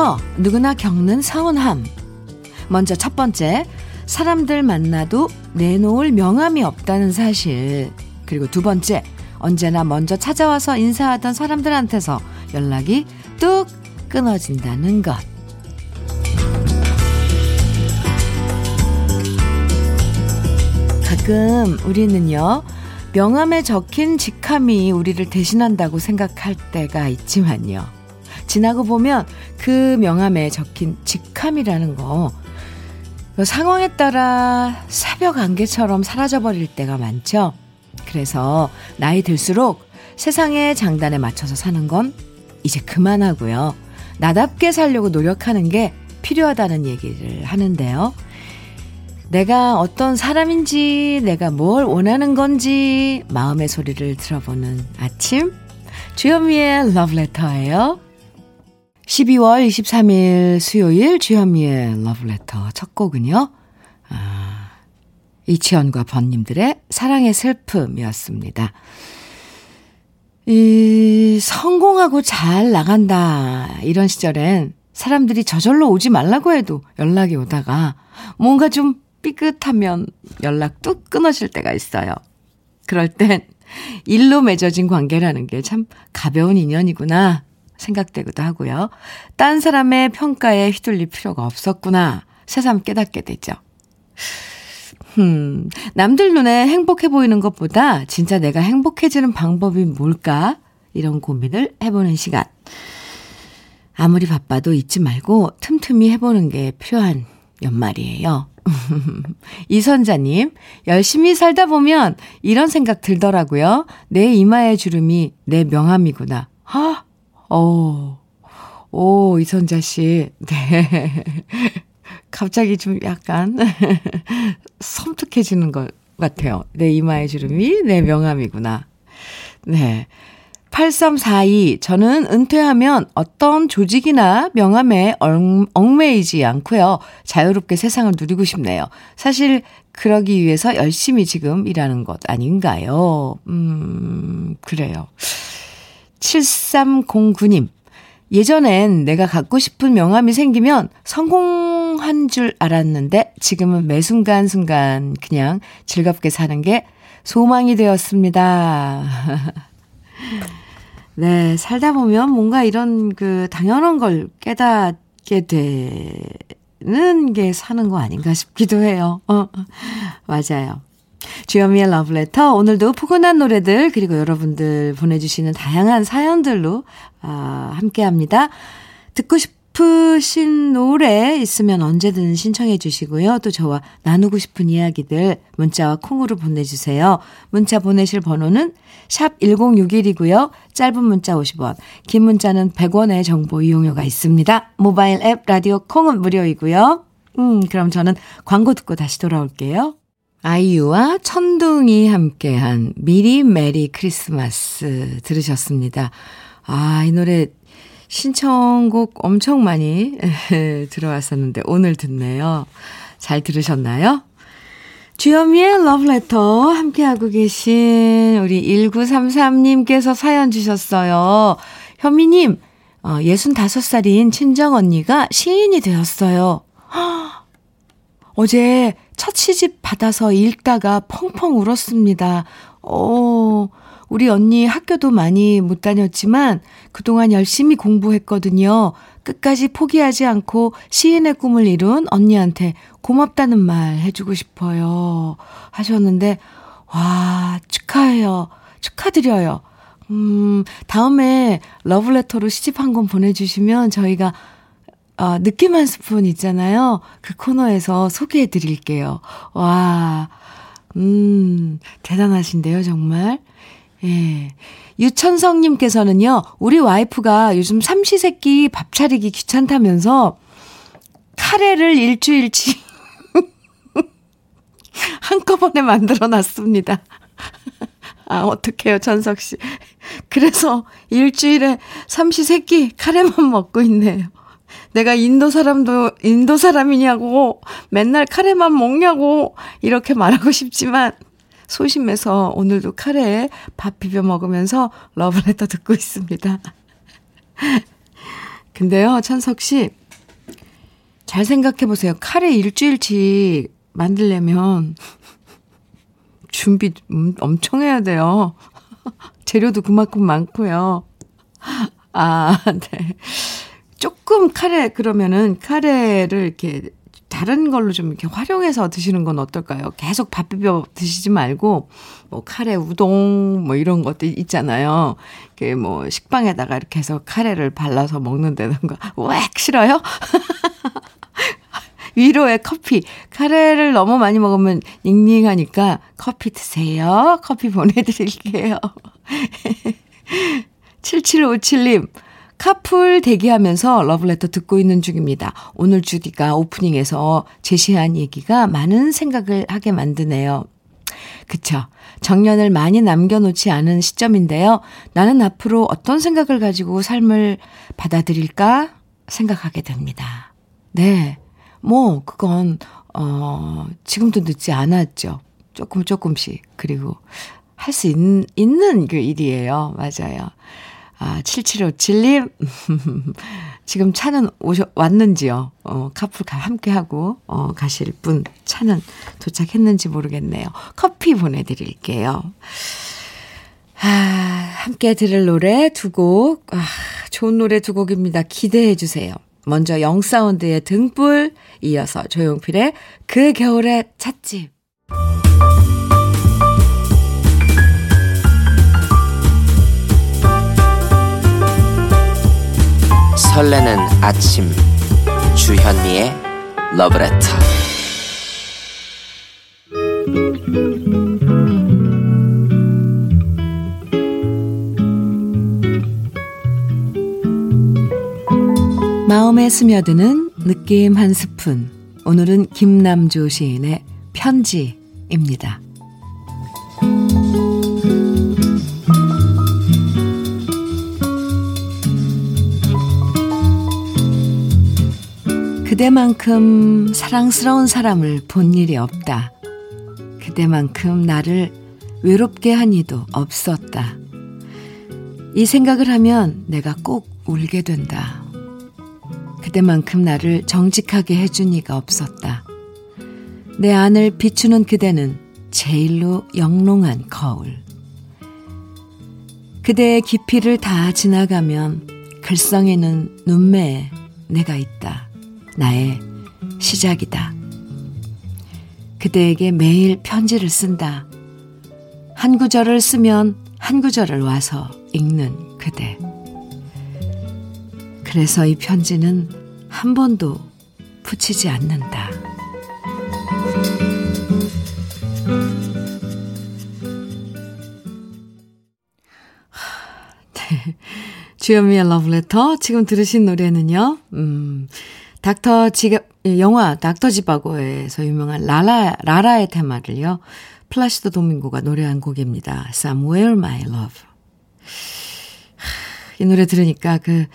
연애하면서 누구나 겪는 서운함. 먼저 첫 번째, 사람들 만나도 내놓을 명함이 없다는 사실. 그리고 두 번째, 언제나 먼저 찾아와서 인사하던 사람들한테서 연락이 뚝 끊어진다는 것. 가끔 우리는요, 명함에 적힌 직함이 우리를 대신한다고 생각할 때가 있지만요. 지나고 보면 그 명함에 적힌 직함이라는 거, 그 상황에 따라 새벽 안개처럼 사라져버릴 때가 많죠. 그래서 나이 들수록 세상의 장단에 맞춰서 사는 건 이제 그만하고요. 나답게 살려고 노력하는 게 필요하다는 얘기를 하는데요. 내가 어떤 사람인지, 내가 뭘 원하는 건지, 마음의 소리를 들어보는 아침. 주현미의 러브레터예요. 12월 23일 수요일 주현미의 러브레터 첫 곡은요. 아, 이치현과 번님들의 사랑의 슬픔이었습니다. 이, 성공하고 잘 나간다. 이런 시절엔 사람들이 저절로 오지 말라고 해도 연락이 오다가 뭔가 좀 삐끗하면 연락 뚝 끊어질 때가 있어요. 그럴 땐 일로 맺어진 관계라는 게 참 가벼운 인연이구나 생각되기도 하고요. 딴 사람의 평가에 휘둘릴 필요가 없었구나 새삼 깨닫게 되죠. 음, 남들 눈에 행복해 보이는 것보다 진짜 내가 행복해지는 방법이 뭘까? 이런 고민을 해보는 시간. 아무리 바빠도 잊지 말고 틈틈이 해보는 게 필요한 연말이에요. 이선자님, 열심히 살다 보면 이런 생각 들더라고요. 내 이마의 주름이 내 명함이구나. 아, 오, 오, 이선자 씨. 네. 갑자기 좀 약간 섬뜩해지는 것 같아요. 내 이마의 주름이 내 명함이구나. 네. 8342. 저는 은퇴하면 어떤 조직이나 명함에 얽매이지 않고요. 자유롭게 세상을 누리고 싶네요. 사실 그러기 위해서 열심히 지금 일하는 것 아닌가요? 음, 그래요. 7309님. 예전엔 내가 갖고 싶은 명함이 생기면 성공한 줄 알았는데 지금은 매 순간순간 그냥 즐겁게 사는 게 소망이 되었습니다. 네, 살다 보면 뭔가 이런 그 당연한 걸 깨닫게 되는 게 사는 거 아닌가 싶기도 해요. 어, 맞아요. 주현미의 러브레터 오늘도 포근한 노래들 그리고 여러분들 보내주시는 다양한 사연들로 아, 함께 합니다. 듣고 싶으신 노래 있으면 언제든 신청해 주시고요. 또 저와 나누고 싶은 이야기들 문자와 콩으로 보내주세요. 문자 보내실 번호는 샵 1061이고요. 짧은 문자 50원, 긴 문자는 100원의 정보 이용료가 있습니다. 모바일 앱 라디오 콩은 무료이고요. 음, 그럼 저는 광고 듣고 다시 돌아올게요. 아이유와 천둥이 함께한 미리 메리 크리스마스 들으셨습니다. 아, 이 노래 신청곡 엄청 많이 들어왔었는데 오늘 듣네요. 잘 들으셨나요? 주현미의 러브레터 함께하고 계신 우리 1933님께서 사연 주셨어요. 현미님, 어, 65살인 친정 언니가 시인이 되었어요. 어제 첫 시집 받아서 읽다가 펑펑 울었습니다. 어, 우리 언니 학교도 많이 못 다녔지만 그동안 열심히 공부했거든요. 끝까지 포기하지 않고 시인의 꿈을 이룬 언니한테 고맙다는 말 해주고 싶어요. 하셨는데, 와, 축하해요. 축하드려요. 음, 다음에 러브레터로 시집 한 권 보내주시면 저희가 어, 느낌 한 스푼 있잖아요. 그 코너에서 소개해 드릴게요. 와, 음, 대단하신데요, 정말. 예. 유천성님께서는요, 우리 와이프가 요즘 삼시세끼 밥 차리기 귀찮다면서 카레를 일주일치 한꺼번에 만들어 놨습니다. 아, 어떡해요, 천석 씨. 그래서 일주일에 삼시세끼 카레만 먹고 있네요. 내가 인도 사람도 인도 사람이냐고 맨날 카레만 먹냐고 이렇게 말하고 싶지만 소심해서 오늘도 카레에 밥 비벼 먹으면서 러브레터 듣고 있습니다. 근데요, 천석 씨. 잘 생각해 보세요. 카레 일주일치 만들려면 준비 음, 엄청 해야 돼요. 재료도 그만큼 많고요. 아, 네. 조금 카레, 그러면은 카레를 이렇게 다른 걸로 좀 이렇게 활용해서 드시는 건 어떨까요? 계속 밥 비벼 드시지 말고, 뭐, 카레 우동, 뭐, 이런 것도 있잖아요. 그, 뭐, 식빵에다가 이렇게 해서 카레를 발라서 먹는다던가. 왜 싫어요? 위로의 커피. 카레를 너무 많이 먹으면 닝닝하니까 커피 드세요. 커피 보내드릴게요. 7757님. 카풀 대기하면서 러블레터 듣고 있는 중입니다. 오늘 주디가 오프닝에서 제시한 얘기가 많은 생각을 하게 만드네요. 그쵸. 정년을 많이 남겨놓지 않은 시점인데요. 나는 앞으로 어떤 생각을 가지고 삶을 받아들일까 생각하게 됩니다. 네. 뭐, 그건, 어, 지금도 늦지 않았죠. 조금 조금씩. 그리고 할 수 있는 그 일이에요. 맞아요. 아, 7757님. 지금 차는 오셔, 왔는지요? 어, 카풀 함께하고, 어, 가실 분 차는 도착했는지 모르겠네요. 커피 보내드릴게요. 아, 함께 들을 노래 두 곡. 아, 좋은 노래 두 곡입니다. 기대해 주세요. 먼저 영사운드의 등불, 이어서 조용필의 그 겨울의 찻집. 설레는 아침. 주현미의 러브레터. 마음에 스며드는 느낌 한 스푼. 오늘은 김남조 시인의 편지입니다. 그대만큼 사랑스러운 사람을 본 일이 없다. 그대만큼 나를 외롭게 한 이도 없었다. 이 생각을 하면 내가 꼭 울게 된다. 그대만큼 나를 정직하게 해준 이가 없었다. 내 안을 비추는 그대는 제일로 영롱한 거울. 그대의 깊이를 다 지나가면 글썽이는 눈매에 내가 있다. 나의 시작이다. 그대에게 매일 편지를 쓴다. 한 구절을 쓰면 한 구절을 와서 읽는 그대. 그래서 이 편지는 한 번도 붙이지 않는다. 네. 주현미의 러브레터. 지금 들으신 노래는요, 음, 닥터 지갑, 예, 영화 닥터 지바고에서 유명한 라라, 라라의 테마를요, 플라시도 도밍고가 노래한 곡입니다. Somewhere My Love. 이 노래 들으니까 그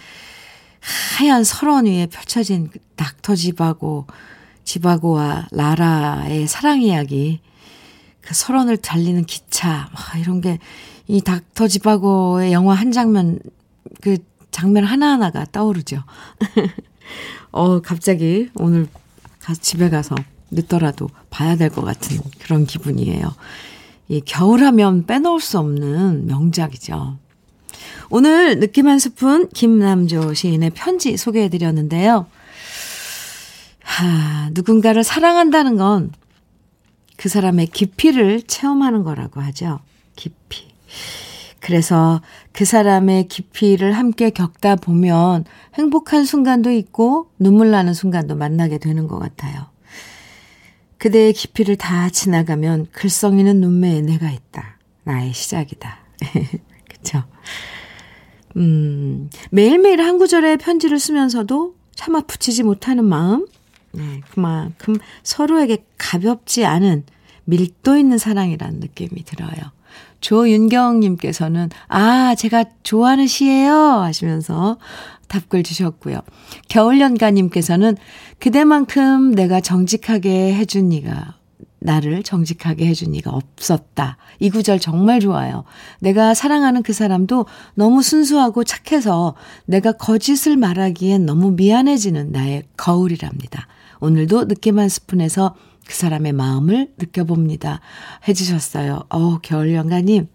하얀 설원 위에 펼쳐진 그 닥터 지바고, 지바고와 라라의 사랑 이야기, 그 설원을 달리는 기차, 와, 이런 게 이 닥터 지바고의 영화 한 장면, 그 장면 하나하나가 떠오르죠. 어, 갑자기 오늘 가, 집에 가서 늦더라도 봐야 될 것 같은 그런 기분이에요. 이 겨울하면 빼놓을 수 없는 명작이죠. 오늘 느낌 한 스푼 김남조 시인의 편지 소개해 드렸는데요. 하, 누군가를 사랑한다는 건 그 사람의 깊이를 체험하는 거라고 하죠. 깊이. 그래서 그 사람의 깊이를 함께 겪다 보면 행복한 순간도 있고 눈물 나는 순간도 만나게 되는 것 같아요. 그대의 깊이를 다 지나가면 글썽이는 눈매에 내가 있다. 나의 시작이다. 그쵸? 음, 매일매일 한 구절의 편지를 쓰면서도 차마 붙이지 못하는 마음? 네, 그만큼 서로에게 가볍지 않은 밀도 있는 사랑이라는 느낌이 들어요. 조윤경님께서는, 아, 제가 좋아하는 시예요 하시면서 답글 주셨고요. 겨울연가님께서는, 그대만큼 내가 정직하게 해준 니가, 나를 정직하게 해준 이가 없었다. 이 구절 정말 좋아요. 내가 사랑하는 그 사람도 너무 순수하고 착해서 내가 거짓을 말하기엔 너무 미안해지는 나의 거울이랍니다. 오늘도 한 스푼에서 그 사람의 마음을 느껴봅니다. 해주셨어요. 어, 겨울연가님.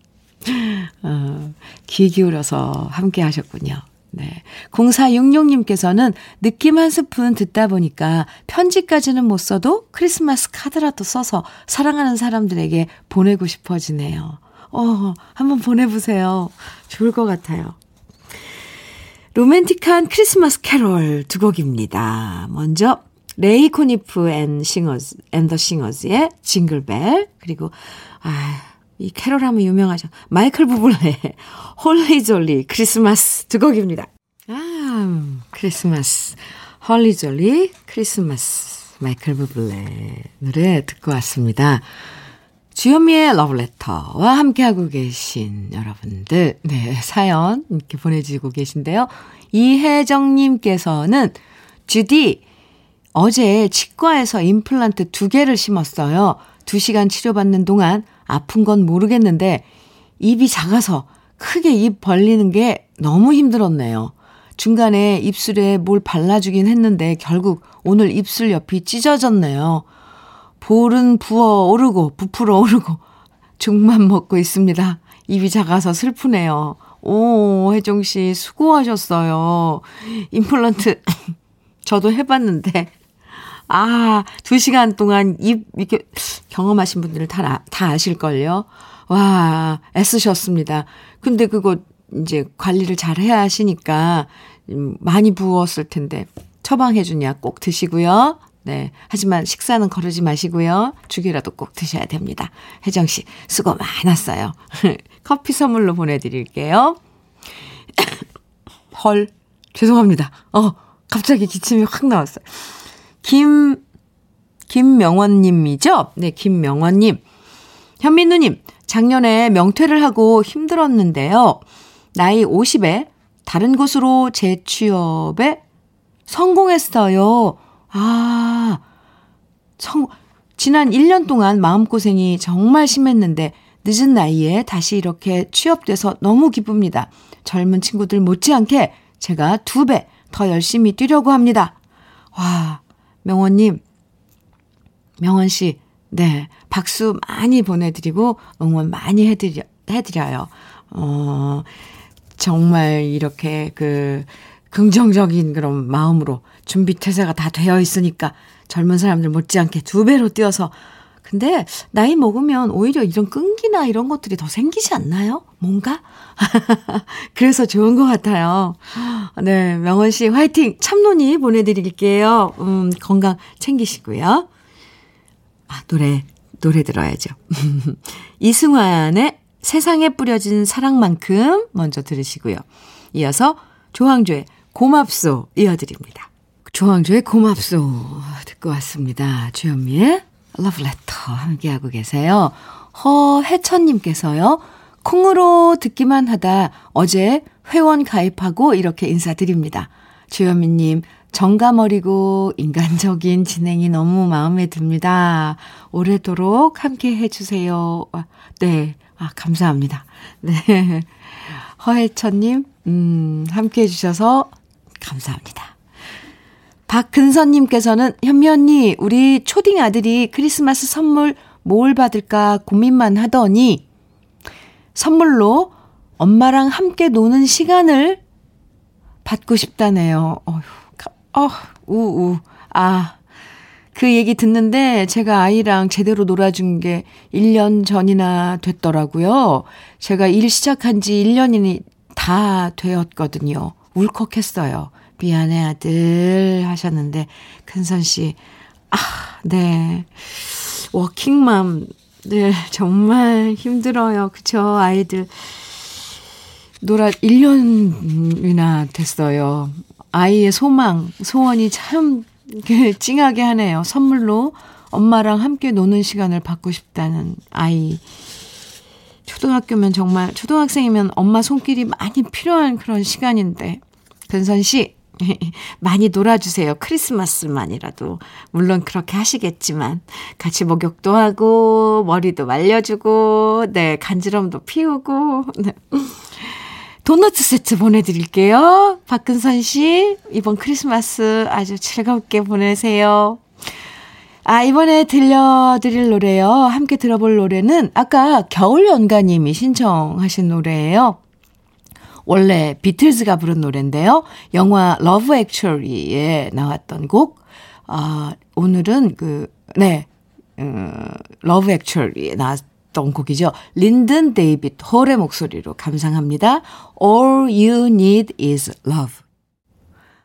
어, 귀 기울여서 함께 하셨군요. 네. 0466님께서는 느낌 한 스푼 듣다 보니까 편지까지는 못 써도 크리스마스 카드라도 써서 사랑하는 사람들에게 보내고 싶어지네요. 어, 한번 보내보세요. 좋을 것 같아요. 로맨틱한 크리스마스 캐롤 두 곡입니다. 먼저, 레이 코니프 and Singers, and the Singers의 Jingle Bell, 그리고, 아, 이 캐롤 하면 유명하죠. 마이클 부블레 Holly Jolly Christmas 두 곡입니다. 아, 크리스마스. Holly Jolly Christmas. 마이클 부블레 노래 듣고 왔습니다. 주현미의 러브레터와 함께하고 계신 여러분들, 네, 사연 이렇게 보내주고 계신데요. 이혜정님께서는, 주디, 어제 치과에서 임플란트 두 개를 심었어요. 두 시간 치료받는 동안 아픈 건 모르겠는데 입이 작아서 크게 입 벌리는 게 너무 힘들었네요. 중간에 입술에 뭘 발라주긴 했는데 결국 오늘 입술 옆이 찢어졌네요. 볼은 부어 오르고 부풀어 오르고 죽만 먹고 있습니다. 입이 작아서 슬프네요. 오, 혜정 씨 수고하셨어요. 임플란트 저도 해봤는데 아, 두 시간 동안 입, 이렇게 경험하신 분들은 다, 다 아실걸요? 와, 애쓰셨습니다. 근데 그거 이제 관리를 잘 해야 하시니까 음, 많이 부었을 텐데 처방해준 약꼭 드시고요. 네. 하지만 식사는 거르지 마시고요. 죽이라도 꼭 드셔야 됩니다. 혜정 씨, 수고 많았어요. 커피 선물로 보내드릴게요. 헐, 죄송합니다. 어, 갑자기 기침이 확 나왔어요. 김, 김명원님이죠? 네, 김명원님. 현민우님, 작년에 명퇴를 하고 힘들었는데요. 나이 50에 다른 곳으로 재취업에 성공했어요. 아, 성, 지난 1년 동안 마음고생이 정말 심했는데 늦은 나이에 다시 이렇게 취업돼서 너무 기쁩니다. 젊은 친구들 못지않게 제가 두 배 더 열심히 뛰려고 합니다. 와, 명원님, 명원 씨, 네, 박수 많이 보내드리고 응원 많이 해드려, 해드려요. 어, 정말 이렇게 그 긍정적인 그런 마음으로 준비 태세가 다 되어 있으니까 젊은 사람들 못지않게 두 배로 뛰어서 근데 나이 먹으면 오히려 이런 끈기나 이런 것들이 더 생기지 않나요? 뭔가? 그래서 좋은 것 같아요. 네, 명원 씨 화이팅! 참론이 보내드릴게요. 음, 건강 챙기시고요. 아, 노래, 노래 들어야죠. 이승환의 세상에 뿌려진 사랑만큼 먼저 들으시고요. 이어서 조항조의 고맙소 이어드립니다. 조항조의 고맙소 듣고 왔습니다. 주현미의 러브레터 함께하고 계세요. 허혜천님께서요. 콩으로 듣기만 하다 어제 회원 가입하고 이렇게 인사드립니다. 주현미님, 정감 어리고 인간적인 진행이 너무 마음에 듭니다. 오래도록 함께 해주세요. 아, 네, 아, 감사합니다. 네. 허혜천님, 음, 함께 해주셔서 감사합니다. 박근선님께서는 현미 언니, 우리 초딩 아들이 크리스마스 선물 뭘 받을까 고민만 하더니 선물로 엄마랑 함께 노는 시간을 받고 싶다네요. 어휴, 어, 우우. 아, 그 얘기 듣는데 제가 아이랑 제대로 놀아준 게 1년 전이나 됐더라고요. 제가 일 시작한 지 1년이 다 되었거든요. 울컥했어요. 미안해, 아들. 하셨는데, 큰선 씨, 아, 네. 워킹맘, 네, 정말 힘들어요. 그쵸, 아이들. 놀아, 1년이나 됐어요. 아이의 소망, 소원이 참 찡하게 하네요. 선물로 엄마랑 함께 노는 시간을 받고 싶다는 아이. 초등학교면 정말, 초등학생이면 엄마 손길이 많이 필요한 그런 시간인데, 근선 씨, 많이 놀아주세요. 크리스마스만이라도. 물론 그렇게 하시겠지만, 같이 목욕도 하고, 머리도 말려주고, 네, 간지럼도 피우고, 네. 도너츠 세트 보내드릴게요. 박근선 씨, 이번 크리스마스 아주 즐겁게 보내세요. 아, 이번에 들려드릴 노래요. 함께 들어볼 노래는 아까 겨울 연가님이 신청하신 노래예요. 원래 비틀즈가 부른 노래인데요. 영화 Love Actually에 나왔던 곡. 아, 오늘은 그, 네, 음, Love Actually에 나왔던 곡이죠. 린든 데이빗 홀의 목소리로 감상합니다. All you need is love.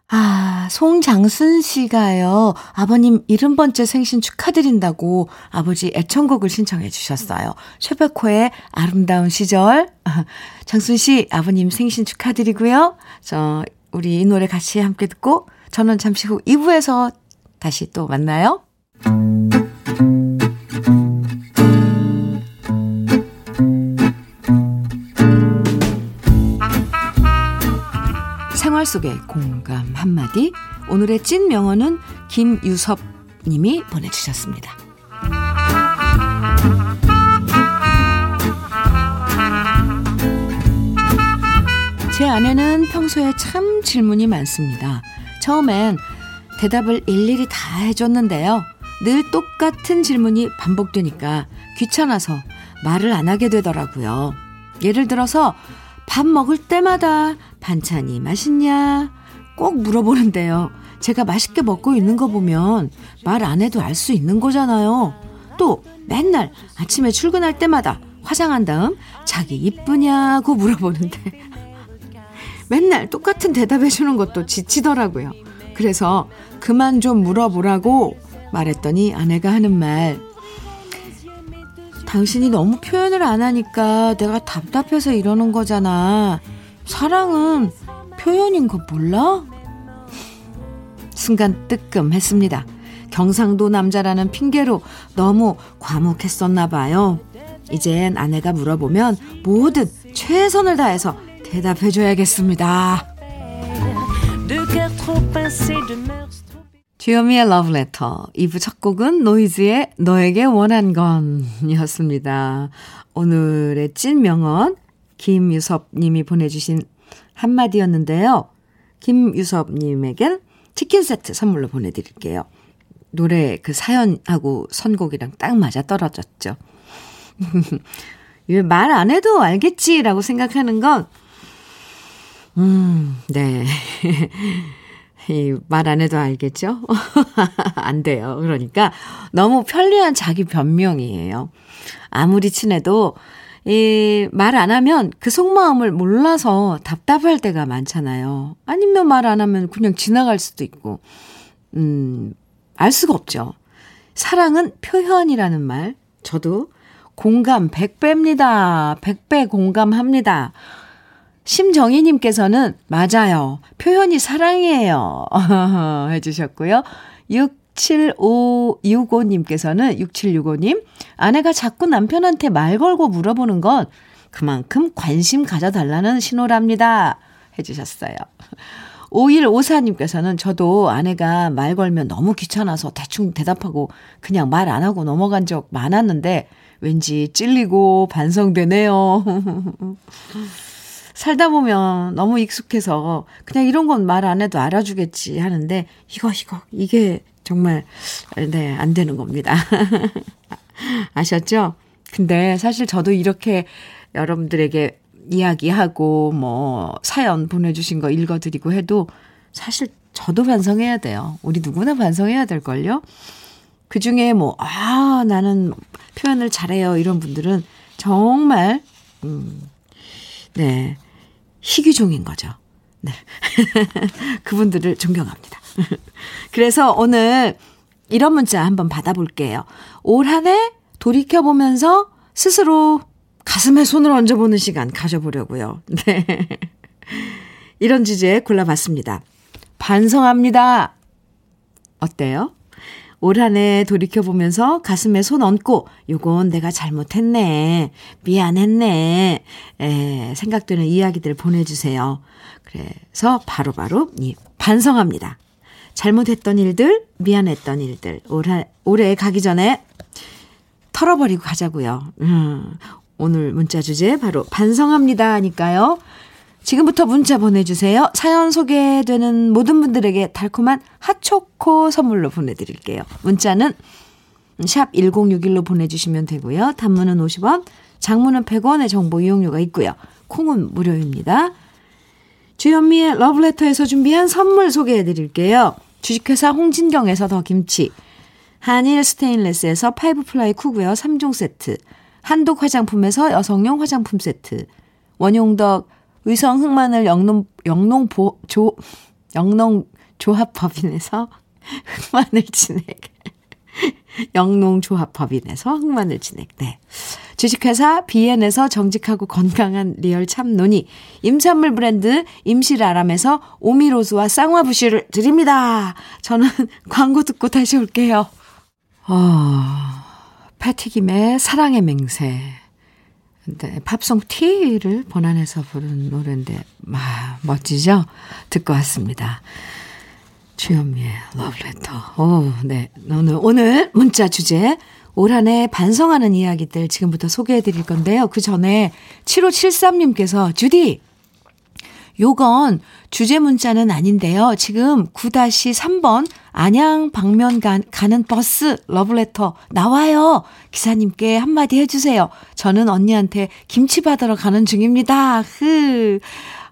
아, 송장순 씨가요. 아버님 70번째 생신 축하드린다고 아버지 애청곡을 신청해 주셨어요. 최백호의 아름다운 시절. 장순 씨, 아버님 생신 축하드리고요. 저, 우리 이 노래 같이 함께 듣고 저는 잠시 후 2부에서 다시 또 만나요. 생활 속의 공감 한마디. 오늘의 찐 명언은 김유섭 님이 보내주셨습니다. 제 아내는 평소에 참 질문이 많습니다. 처음엔 대답을 일일이 다 해줬는데요. 늘 똑같은 질문이 반복되니까 귀찮아서 말을 안 하게 되더라고요. 예를 들어서 밥 먹을 때마다 반찬이 맛있냐? 꼭 물어보는데요. 제가 맛있게 먹고 있는 거 보면 말 안 해도 알 수 있는 거잖아요. 또 맨날 아침에 출근할 때마다 화장한 다음 자기 이쁘냐고 물어보는데 맨날 똑같은 대답해 주는 것도 지치더라고요. 그래서 그만 좀 물어보라고 말했더니 아내가 하는 말 당신이 너무 표현을 안 하니까 내가 답답해서 이러는 거잖아. 사랑은 표현인 거 몰라? 순간 뜨끔했습니다. 경상도 남자라는 핑계로 너무 과묵했었나 봐요. 이젠 아내가 물어보면 뭐든 최선을 다해서 대답해줘야겠습니다. 주요미의 러브레터 2부 첫 곡은 노이즈의 너에게 원한 건 이었습니다. 오늘의 찐 명언 김유섭 님이 보내주신 한마디였는데요. 김유섭 님에겐 치킨 세트 선물로 보내드릴게요. 노래 그 사연하고 선곡이랑 딱 맞아 떨어졌죠. 말 안 해도 알겠지라고 생각하는 건, 음, 네. 말안 해도 알겠죠? 안 돼요. 그러니까 너무 편리한 자기 변명이에요. 아무리 친해도 이말 안 하면 그 속마음을 몰라서 답답할 때가 많잖아요. 아니면 말 안 하면 그냥 지나갈 수도 있고. 음, 알 수가 없죠. 사랑은 표현이라는 말 저도 공감 100배입니다. 100배 공감합니다. 심정희님께서는 맞아요. 표현이 사랑이에요. 해주셨고요. 67565님께서는 6765님 아내가 자꾸 남편한테 말 걸고 물어보는 건 그만큼 관심 가져달라는 신호랍니다. 해주셨어요. 5154님께서는 저도 아내가 말 걸면 너무 귀찮아서 대충 대답하고 그냥 말 안 하고 넘어간 적 많았는데 왠지 찔리고 반성되네요. 살다 보면 너무 익숙해서 그냥 이런 건 말 안 해도 알아주겠지 하는데 이거 이거 이게 정말 네, 안 되는 겁니다. 아셨죠? 근데 사실 저도 이렇게 여러분들에게 이야기하고 뭐 사연 보내주신 거 읽어드리고 해도 사실 저도 반성해야 돼요. 우리 누구나 반성해야 될걸요? 그 중에 뭐, 아, 나는 표현을 잘해요. 이런 분들은 정말, 음, 네. 희귀종인 거죠. 네. 그분들을 존경합니다. 그래서 오늘 이런 문자 한번 받아볼게요. 올 한 해 돌이켜보면서 스스로 가슴에 손을 얹어보는 시간 가져보려고요. 네. 이런 주제 골라봤습니다. 반성합니다. 어때요? 올 한 해 돌이켜보면서 가슴에 손 얹고, 요건 내가 잘못했네. 미안했네. 에, 생각되는 이야기들 보내주세요. 그래서 바로바로 바로 이 반성합니다. 잘못했던 일들, 미안했던 일들, 올해, 올해 가기 전에 털어버리고 가자고요. 음, 오늘 문자 주제 바로 반성합니다 하니까요. 지금부터 문자 보내주세요. 사연 소개되는 모든 분들에게 달콤한 핫초코 선물로 보내드릴게요. 문자는 샵 1061로 보내주시면 되고요. 단문은 50원, 장문은 100원의 정보 이용료가 있고요. 콩은 무료입니다. 주현미의 러브레터에서 준비한 선물 소개해드릴게요. 주식회사 홍진경에서 더 김치, 한일 스테인레스에서 five ply cookware 3종 세트, 한독 화장품에서 여성용 화장품 세트, 원용덕 의성 흑마늘 영농, 영농 보, 조, 영농 조합법인에서 흑마늘 진액. 영농조합법인에서 흑마늘 진액. 네. 주식회사 비엔에서 정직하고 건강한 리얼 참노니 임산물 브랜드 임실아람에서 오미로스와 쌍화부시를 드립니다. 저는 광고 듣고 다시 올게요. 어, 패티김의 사랑의 맹세. 네, 팝송 T를 번안해서 부른 노래인데, 마, 멋지죠? 듣고 왔습니다. 주현미의 러브레터. 오, 네. 오늘, 오늘 문자 주제, 올 한 해 반성하는 이야기들 지금부터 소개해 드릴 건데요. 그 전에 7573님께서, 주디, 요건 주제 문자는 아닌데요. 지금 9-3번 안양 방면 가, 가는 버스 러브레터 나와요. 기사님께 한마디 해주세요. 저는 언니한테 김치 받으러 가는 중입니다. 흐.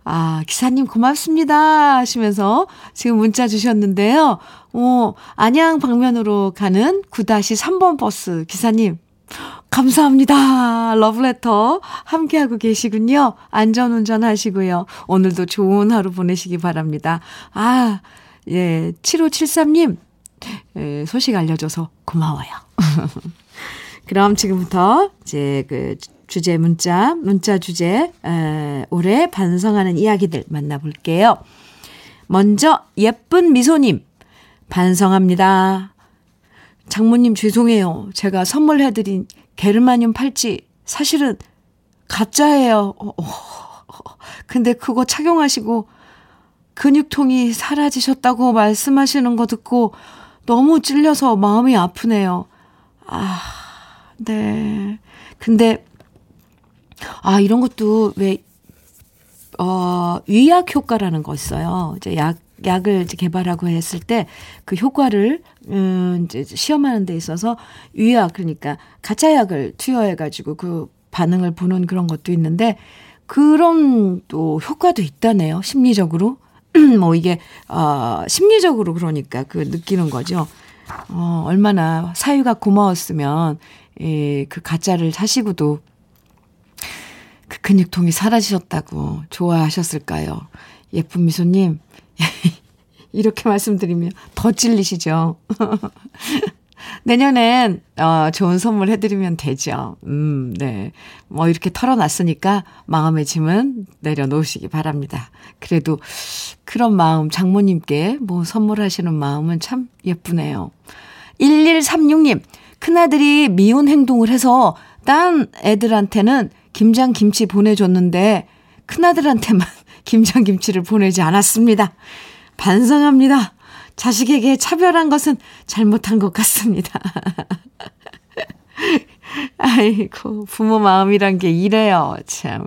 아, 기사님 고맙습니다. 하시면서 지금 문자 주셨는데요. 어, 안양 방면으로 가는 9-3번 버스 기사님 감사합니다. 러브레터 함께하고 계시군요. 안전운전 하시고요. 오늘도 좋은 하루 보내시기 바랍니다. 아, 예, 7573님, 예, 소식 알려줘서 고마워요. 그럼 지금부터 이제 그 주제 문자, 문자 주제, 에, 올해 반성하는 이야기들 만나볼게요. 먼저, 예쁜 미소님, 반성합니다. 장모님 죄송해요. 제가 선물해드린 게르마늄 팔찌 사실은 가짜예요. 어, 어, 근데 그거 착용하시고 근육통이 사라지셨다고 말씀하시는 거 듣고 너무 찔려서 마음이 아프네요. 아, 네. 근데, 아, 이런 것도 왜, 어, 위약 효과라는 거 있어요. 이제 약, 약을 이제 개발하고 했을 때 그 효과를 음 이제 시험하는 데 있어서 위약 그러니까 가짜 약을 투여해 가지고 그 반응을 보는 그런 것도 있는데 그런 또 효과도 있다네요. 심리적으로. 뭐 이게 어 심리적으로 그러니까 그 느끼는 거죠. 어 얼마나 사유가 고마웠으면 이그 가짜를 사시고도 그 근육통이 사라지셨다고 좋아하셨을까요? 예쁜 미소님, 이렇게 말씀드리면 더 찔리시죠? 내년엔, 어, 좋은 선물 해드리면 되죠. 음, 네. 뭐, 이렇게 털어놨으니까 마음의 짐은 내려놓으시기 바랍니다. 그래도 그런 마음, 장모님께 뭐 선물하시는 마음은 참 예쁘네요. 1136님, 큰아들이 미운 행동을 해서 딴 애들한테는 김장 김치 보내줬는데 큰아들한테만 김장 김치를 보내지 않았습니다. 반성합니다. 자식에게 차별한 것은 잘못한 것 같습니다. 아이고, 부모 마음이란 게 이래요. 참.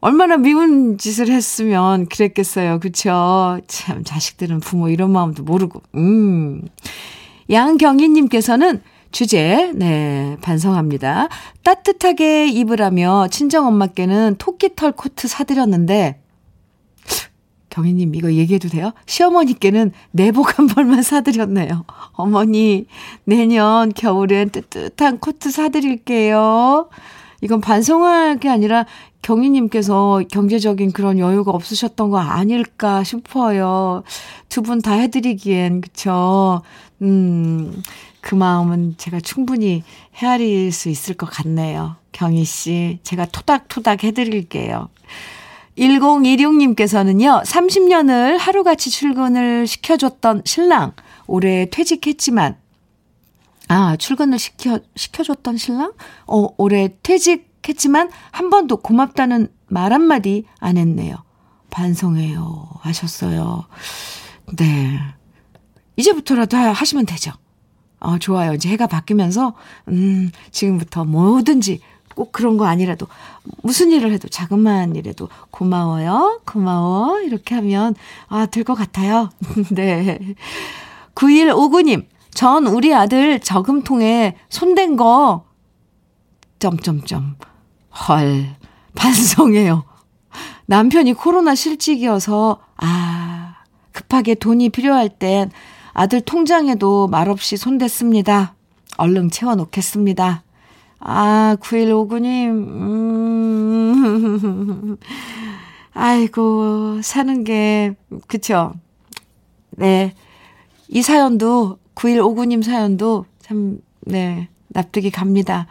얼마나 미운 짓을 했으면 그랬겠어요. 그쵸? 참, 자식들은 부모 이런 마음도 모르고. 음. 양경희님께서는 주제, 네, 반성합니다. 따뜻하게 입으라며 친정엄마께는 토끼털 코트 사드렸는데, 경희님, 이거 얘기해도 돼요? 시어머니께는 내복 한 벌만 사드렸네요. 어머니, 내년 겨울엔 뜨뜻한 코트 사드릴게요. 이건 반성할 게 아니라 경희님께서 경제적인 그런 여유가 없으셨던 거 아닐까 싶어요. 두 분 다 해드리기엔, 그쵸? 음, 그 마음은 제가 충분히 헤아릴 수 있을 것 같네요. 경희 씨, 제가 토닥토닥 해드릴게요. 1026님께서는요, 30년을 하루같이 출근을 시켜줬던 신랑, 올해 퇴직했지만, 아, 출근을 시켜, 시켜줬던 신랑? 어, 올해 퇴직했지만 한 번도 고맙다는 말 한마디 안 했네요. 반성해요. 하셨어요. 네. 이제부터라도 하시면 되죠. 어, 좋아요. 이제 해가 바뀌면서, 음, 지금부터 뭐든지 꼭 그런 거 아니라도 무슨 일을 해도 작은만 일해도 고마워요. 고마워. 이렇게 하면, 아, 될 것 같아요. 네. 9159님, 전 우리 아들 저금통에 손댄 거, 점점점. 헐, 반성해요. 남편이 코로나 실직이어서, 아, 급하게 돈이 필요할 땐 아들 통장에도 말없이 손댔습니다. 얼른 채워놓겠습니다. 아, 9159님, 음, 아이고, 사는 게, 그쵸. 네. 이 사연도, 9159님 사연도 참, 네, 납득이 갑니다.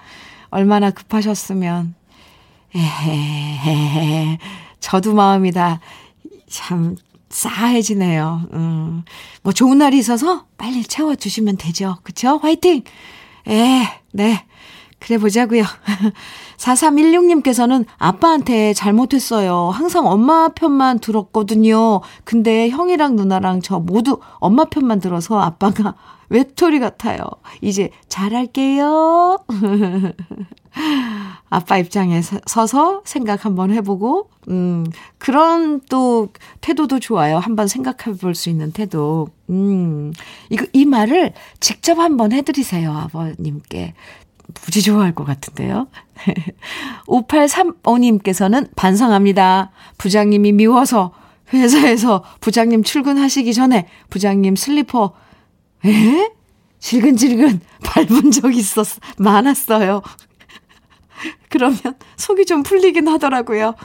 얼마나 급하셨으면. 에헤헤헤. 저도 마음이다. 참, 싸해지네요. 음, 뭐 좋은 날이 있어서 빨리 채워주시면 되죠. 그쵸? 화이팅! 에, 네. 그래 보자고요. 4316님께서는 아빠한테 잘못했어요. 항상 엄마 편만 들었거든요. 근데 형이랑 누나랑 저 모두 엄마 편만 들어서 아빠가 외톨이 같아요. 이제 잘할게요. 아빠 입장에 서서 생각 한번 해보고, 음, 그런 또 태도도 좋아요. 한번 생각해 볼 수 있는 태도. 음, 이거, 이 말을 직접 한번 해드리세요. 아버님께. 무지 좋아할 것 같은데요. 5835님께서는 반성합니다. 부장님이 미워서 회사에서 부장님 출근하시기 전에 부장님 슬리퍼, 에? 질근질근 밟은 적 있었, 많았어요. 그러면 속이 좀 풀리긴 하더라고요.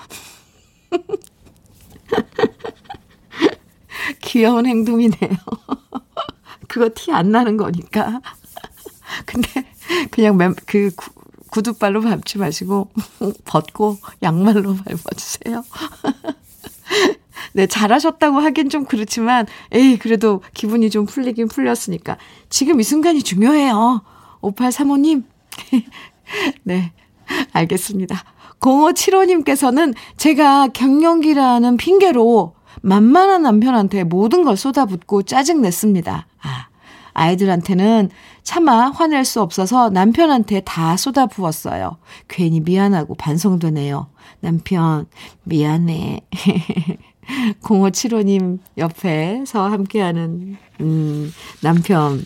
귀여운 행동이네요. 그거 티 안 나는 거니까. 근데 그냥 맨, 그 구, 구두발로 밟지 마시고 벗고 양말로 밟아주세요. 네, 잘하셨다고 하긴 좀 그렇지만, 에이, 그래도 기분이 좀 풀리긴 풀렸으니까. 지금 이 순간이 중요해요. 5835님. 네, 알겠습니다. 0575님께서는 제가 경영기라는 핑계로 만만한 남편한테 모든 걸 쏟아붓고 짜증냈습니다. 아, 아이들한테는 차마 화낼 수 없어서 남편한테 다 쏟아부었어요. 괜히 미안하고 반성되네요. 남편, 미안해. 0575님 옆에서 함께하는, 음, 남편.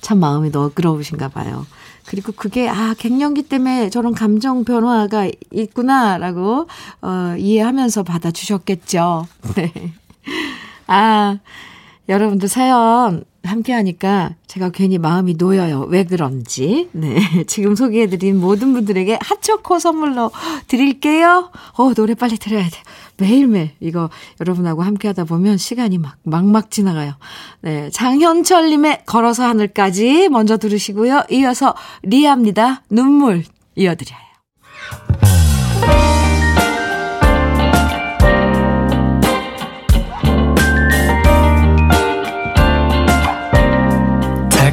참 마음이 너그러우신가 봐요. 그리고 그게, 아, 갱년기 때문에 저런 감정 변화가 있구나라고, 어, 이해하면서 받아주셨겠죠. 네. 아, 여러분들 사연 함께 하니까 제가 괜히 마음이 놓여요. 왜 그런지. 네. 지금 소개해드린 모든 분들에게 핫초코 선물로 드릴게요. 어, 노래 빨리 들어야 돼. 매일매일 이거 여러분하고 함께 하다 보면 시간이 막, 막막 지나가요. 네. 장현철님의 걸어서 하늘까지 먼저 들으시고요. 이어서 리아입니다. 눈물 이어드려요.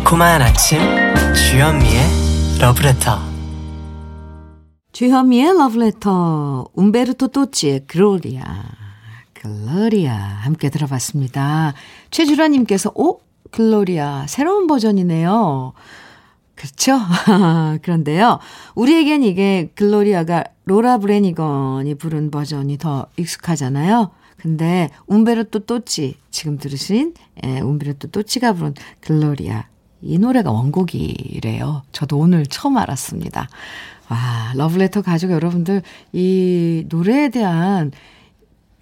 달콤한 아침 주현미의 러브레터 주현미의 러브레터 움베르토 또치의 글로리아 글로리아 함께 들어봤습니다. 최주라님께서 오 글로리아 새로운 버전이네요. 그렇죠? 그런데요. 우리에겐 이게 글로리아가 로라 브레니건이 부른 버전이 더 익숙하잖아요. 근데 움베르토 또치 지금 들으신 예, 움베르토 또치가 부른 글로리아 이 노래가 원곡이래요. 저도 오늘 처음 알았습니다. 와, 러브레터 가족 여러분들, 이 노래에 대한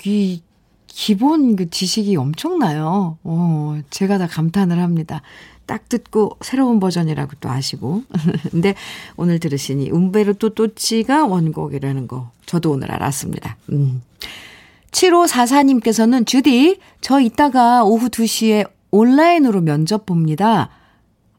이 기본 그 지식이 엄청나요. 어, 제가 다 감탄을 합니다. 딱 듣고 새로운 버전이라고 또 아시고. 근데 오늘 들으신 이 움베르토 또치가 원곡이라는 거 저도 오늘 알았습니다. 음. 7544님께서는 주디, 저 이따가 오후 2시에 온라인으로 면접 봅니다.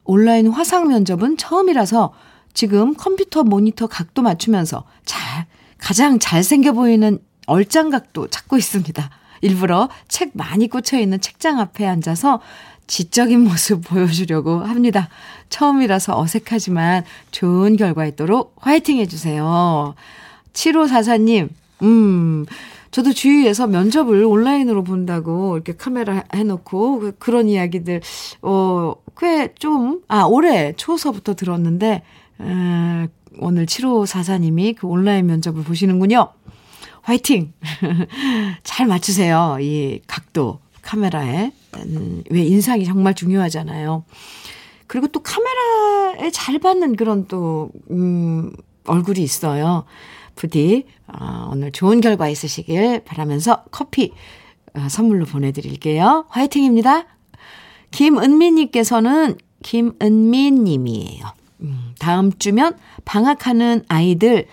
온라인 화상 면접은 처음이라서 지금 컴퓨터 모니터 각도 맞추면서 잘, 가장 잘생겨 보이는 얼짱 각도 찾고 있습니다. 일부러 책 많이 꽂혀 있는 책장 앞에 앉아서 지적인 모습 보여주려고 합니다. 처음이라서 어색하지만 좋은 결과 있도록 화이팅 해주세요. 7544님, 음, 저도 주위에서 면접을 온라인으로 본다고 이렇게 카메라 해놓고 그, 그런 이야기들, 어, 꽤 좀, 아, 올해 초서부터 들었는데, 에, 오늘 7544님이 그 온라인 면접을 보시는군요. 화이팅! 잘 맞추세요. 이 각도, 카메라에. 음, 왜 인상이 정말 중요하잖아요. 그리고 또 카메라에 잘 받는 그런 또, 음, 얼굴이 있어요. 부디, 어, 오늘 좋은 결과 있으시길 바라면서 커피 어, 선물로 보내드릴게요. 화이팅입니다. 김은미님께서는 김은미님이에요. 음, 다음 주면 방학하는 아이들,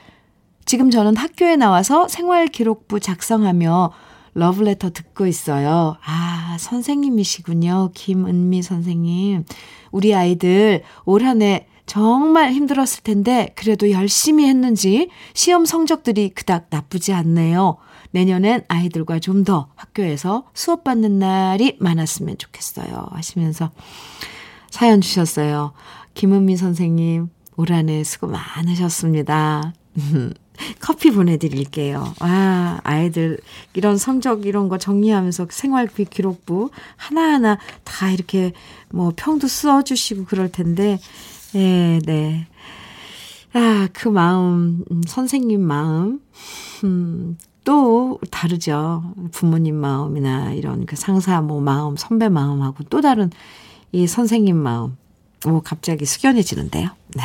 지금 저는 학교에 나와서 생활기록부 작성하며 러브레터 듣고 있어요. 아, 선생님이시군요. 김은미 선생님. 우리 아이들 올 한 해 정말 힘들었을 텐데 그래도 열심히 했는지 시험 성적들이 그닥 나쁘지 않네요. 내년엔 아이들과 좀 더 학교에서 수업받는 날이 많았으면 좋겠어요. 하시면서 사연 주셨어요. 김은미 선생님, 올 한 해 수고 많으셨습니다. 커피 보내드릴게요. 아, 아이들 이런 성적 이런 거 정리하면서 생활비 기록부 하나하나 다 이렇게 뭐 평도 써주시고 그럴 텐데, 예, 네. 아, 그 마음, 음, 선생님 마음, 음, 또 다르죠. 부모님 마음이나 이런 그 상사 뭐 마음, 선배 마음하고 또 다른 이 선생님 마음. 오, 갑자기 숙연해지는데요. 네.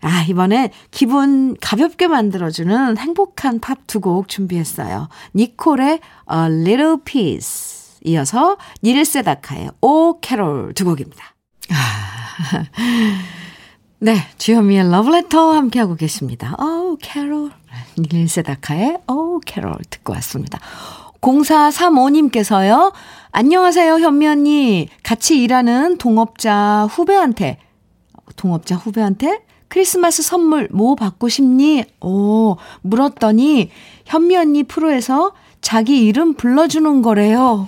아, 이번에 기분 가볍게 만들어주는 행복한 팝 두 곡 준비했어요. 니콜의 A Little Piece. 이어서 닐세다카의 O Carol 두 곡입니다. 아, 네, 주현미의 러브레터 함께하고 계십니다. 오, 캐롤. 닐세다카의 오, 캐롤 듣고 왔습니다. 0435님께서요. 안녕하세요, 현미 언니. 같이 일하는 동업자 후배한테, 동업자 후배한테 크리스마스 선물 뭐 받고 싶니? 오, 물었더니 현미 언니 프로에서 자기 이름 불러주는 거래요.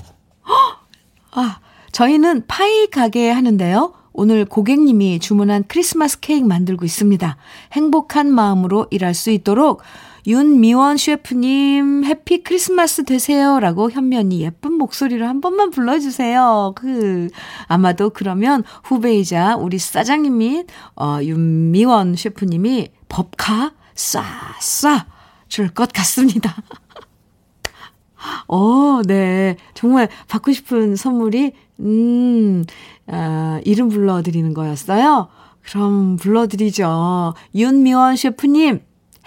헉! 아, 저희는 파이 가게 하는데요. 오늘 고객님이 주문한 크리스마스 케이크 만들고 있습니다. 행복한 마음으로 일할 수 있도록 윤미원 셰프님 해피 크리스마스 되세요 라고 현면이 예쁜 목소리로 한 번만 불러주세요. 그 아마도 그러면 후배이자 우리 사장님인 어, 윤미원 셰프님이 법카 쏴쏴 줄것 같습니다. 어, 네. 정말 받고 싶은 선물이, 음, 아, 이름 불러드리는 거였어요. 그럼 불러드리죠. 윤미원 셰프님,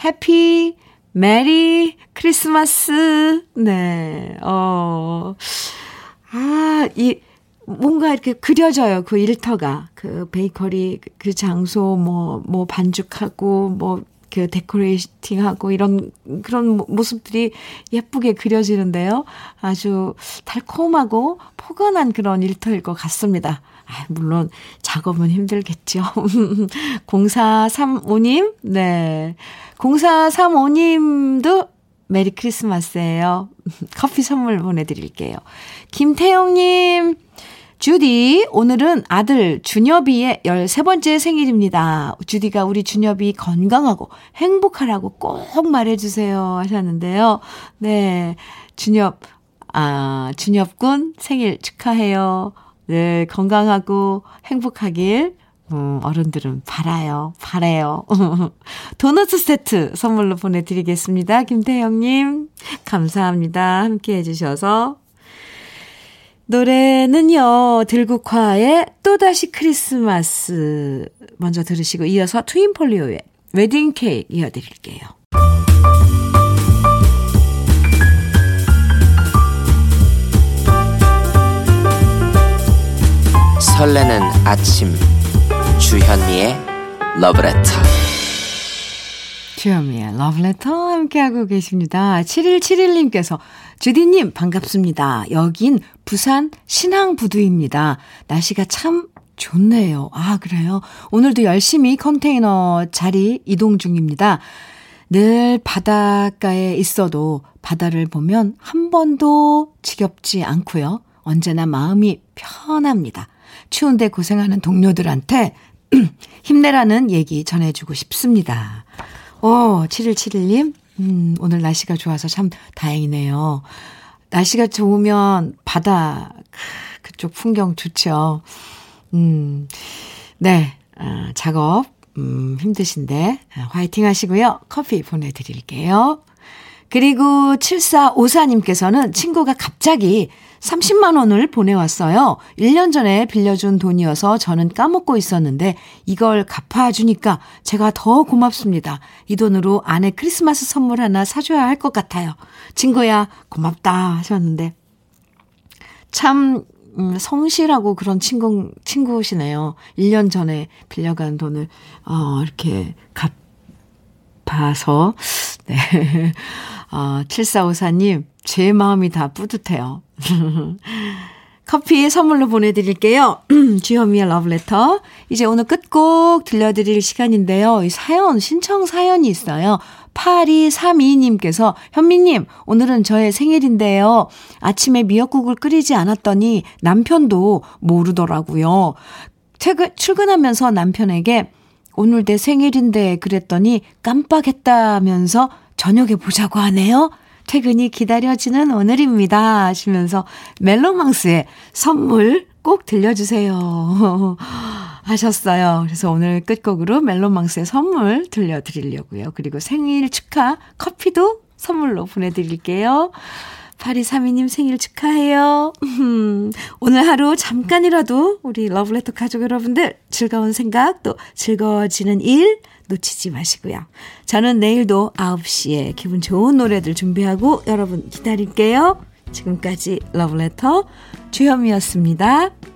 해피 메리 크리스마스. 네. 어. 아, 이 뭔가 이렇게 그려져요. 그 일터가. 그 베이커리 그 장소 뭐뭐 뭐 반죽하고 뭐 그 데코레이팅하고 이런 그런 모습들이 예쁘게 그려지는데요. 아주 달콤하고 포근한 그런 일터일 것 같습니다. 아, 물론 작업은 힘들겠죠. 0435님, 네. 0435님도 메리 크리스마스예요. 커피 선물 보내드릴게요. 김태영님, 주디, 오늘은 아들 준엽이의 13번째 생일입니다. 주디가 우리 준엽이 건강하고 행복하라고 꼭 말해주세요. 하셨는데요. 네. 준엽, 아, 준엽군 생일 축하해요. 네, 건강하고 행복하길 음, 어른들은 바라요. 바래요. 도넛 세트 선물로 보내드리겠습니다. 김태영님, 감사합니다. 함께 해주셔서. 노래는요, 들국화의 또다시 크리스마스 먼저 들으시고 이어서 트윈폴리오의 웨딩 케이크 이어드릴게요. 설레는 아침 주현미의 러브레터 주현미의 러브레터 함께하고 계십니다. 7171님께서 주디님 반갑습니다. 여긴 부산 신항부두입니다. 날씨가 참 좋네요. 아 그래요? 오늘도 열심히 컨테이너 자리 이동 중입니다. 늘 바닷가에 있어도 바다를 보면 한 번도 지겹지 않고요. 언제나 마음이 편합니다. 추운데 고생하는 동료들한테 힘내라는 얘기 전해주고 싶습니다. 오, 7171님, 음, 오늘 날씨가 좋아서 참 다행이네요. 날씨가 좋으면 바다, 그쪽 풍경 좋죠. 음, 네, 아, 작업, 음, 힘드신데, 아, 화이팅 하시고요. 커피 보내드릴게요. 그리고 7454님께서는 친구가 갑자기 30만 원을 보내왔어요. 1년 전에 빌려준 돈이어서 저는 까먹고 있었는데 이걸 갚아주니까 제가 더 고맙습니다. 이 돈으로 아내 크리스마스 선물 하나 사줘야 할 것 같아요. 친구야, 고맙다 하셨는데 참 음, 성실하고 그런 친구, 친구시네요. 1년 전에 빌려간 돈을, 어, 이렇게 갚아서, 네. 어, 7454님, 제 마음이 다 뿌듯해요. 커피 선물로 보내드릴게요. 주현미의 러브레터. 이제 오늘 끝곡 들려드릴 시간인데요. 이 사연, 신청 사연이 있어요. 8232님께서 현미님, 오늘은 저의 생일인데요. 아침에 미역국을 끓이지 않았더니 남편도 모르더라고요. 퇴근, 출근하면서 남편에게 오늘 내 생일인데 그랬더니 깜빡했다면서 저녁에 보자고 하네요. 퇴근이 기다려지는 오늘입니다. 하시면서 멜로망스의 선물 꼭 들려주세요. 하셨어요. 그래서 오늘 끝곡으로 멜로망스의 선물 들려드리려고요. 그리고 생일 축하 커피도 선물로 보내드릴게요. 8232님 생일 축하해요. 오늘 하루 잠깐이라도 우리 러브레터 가족 여러분들 즐거운 생각 또 즐거워지는 일 놓치지 마시고요. 저는 내일도 9시에 기분 좋은 노래들 준비하고 여러분 기다릴게요. 지금까지 러브레터 주현미였습니다.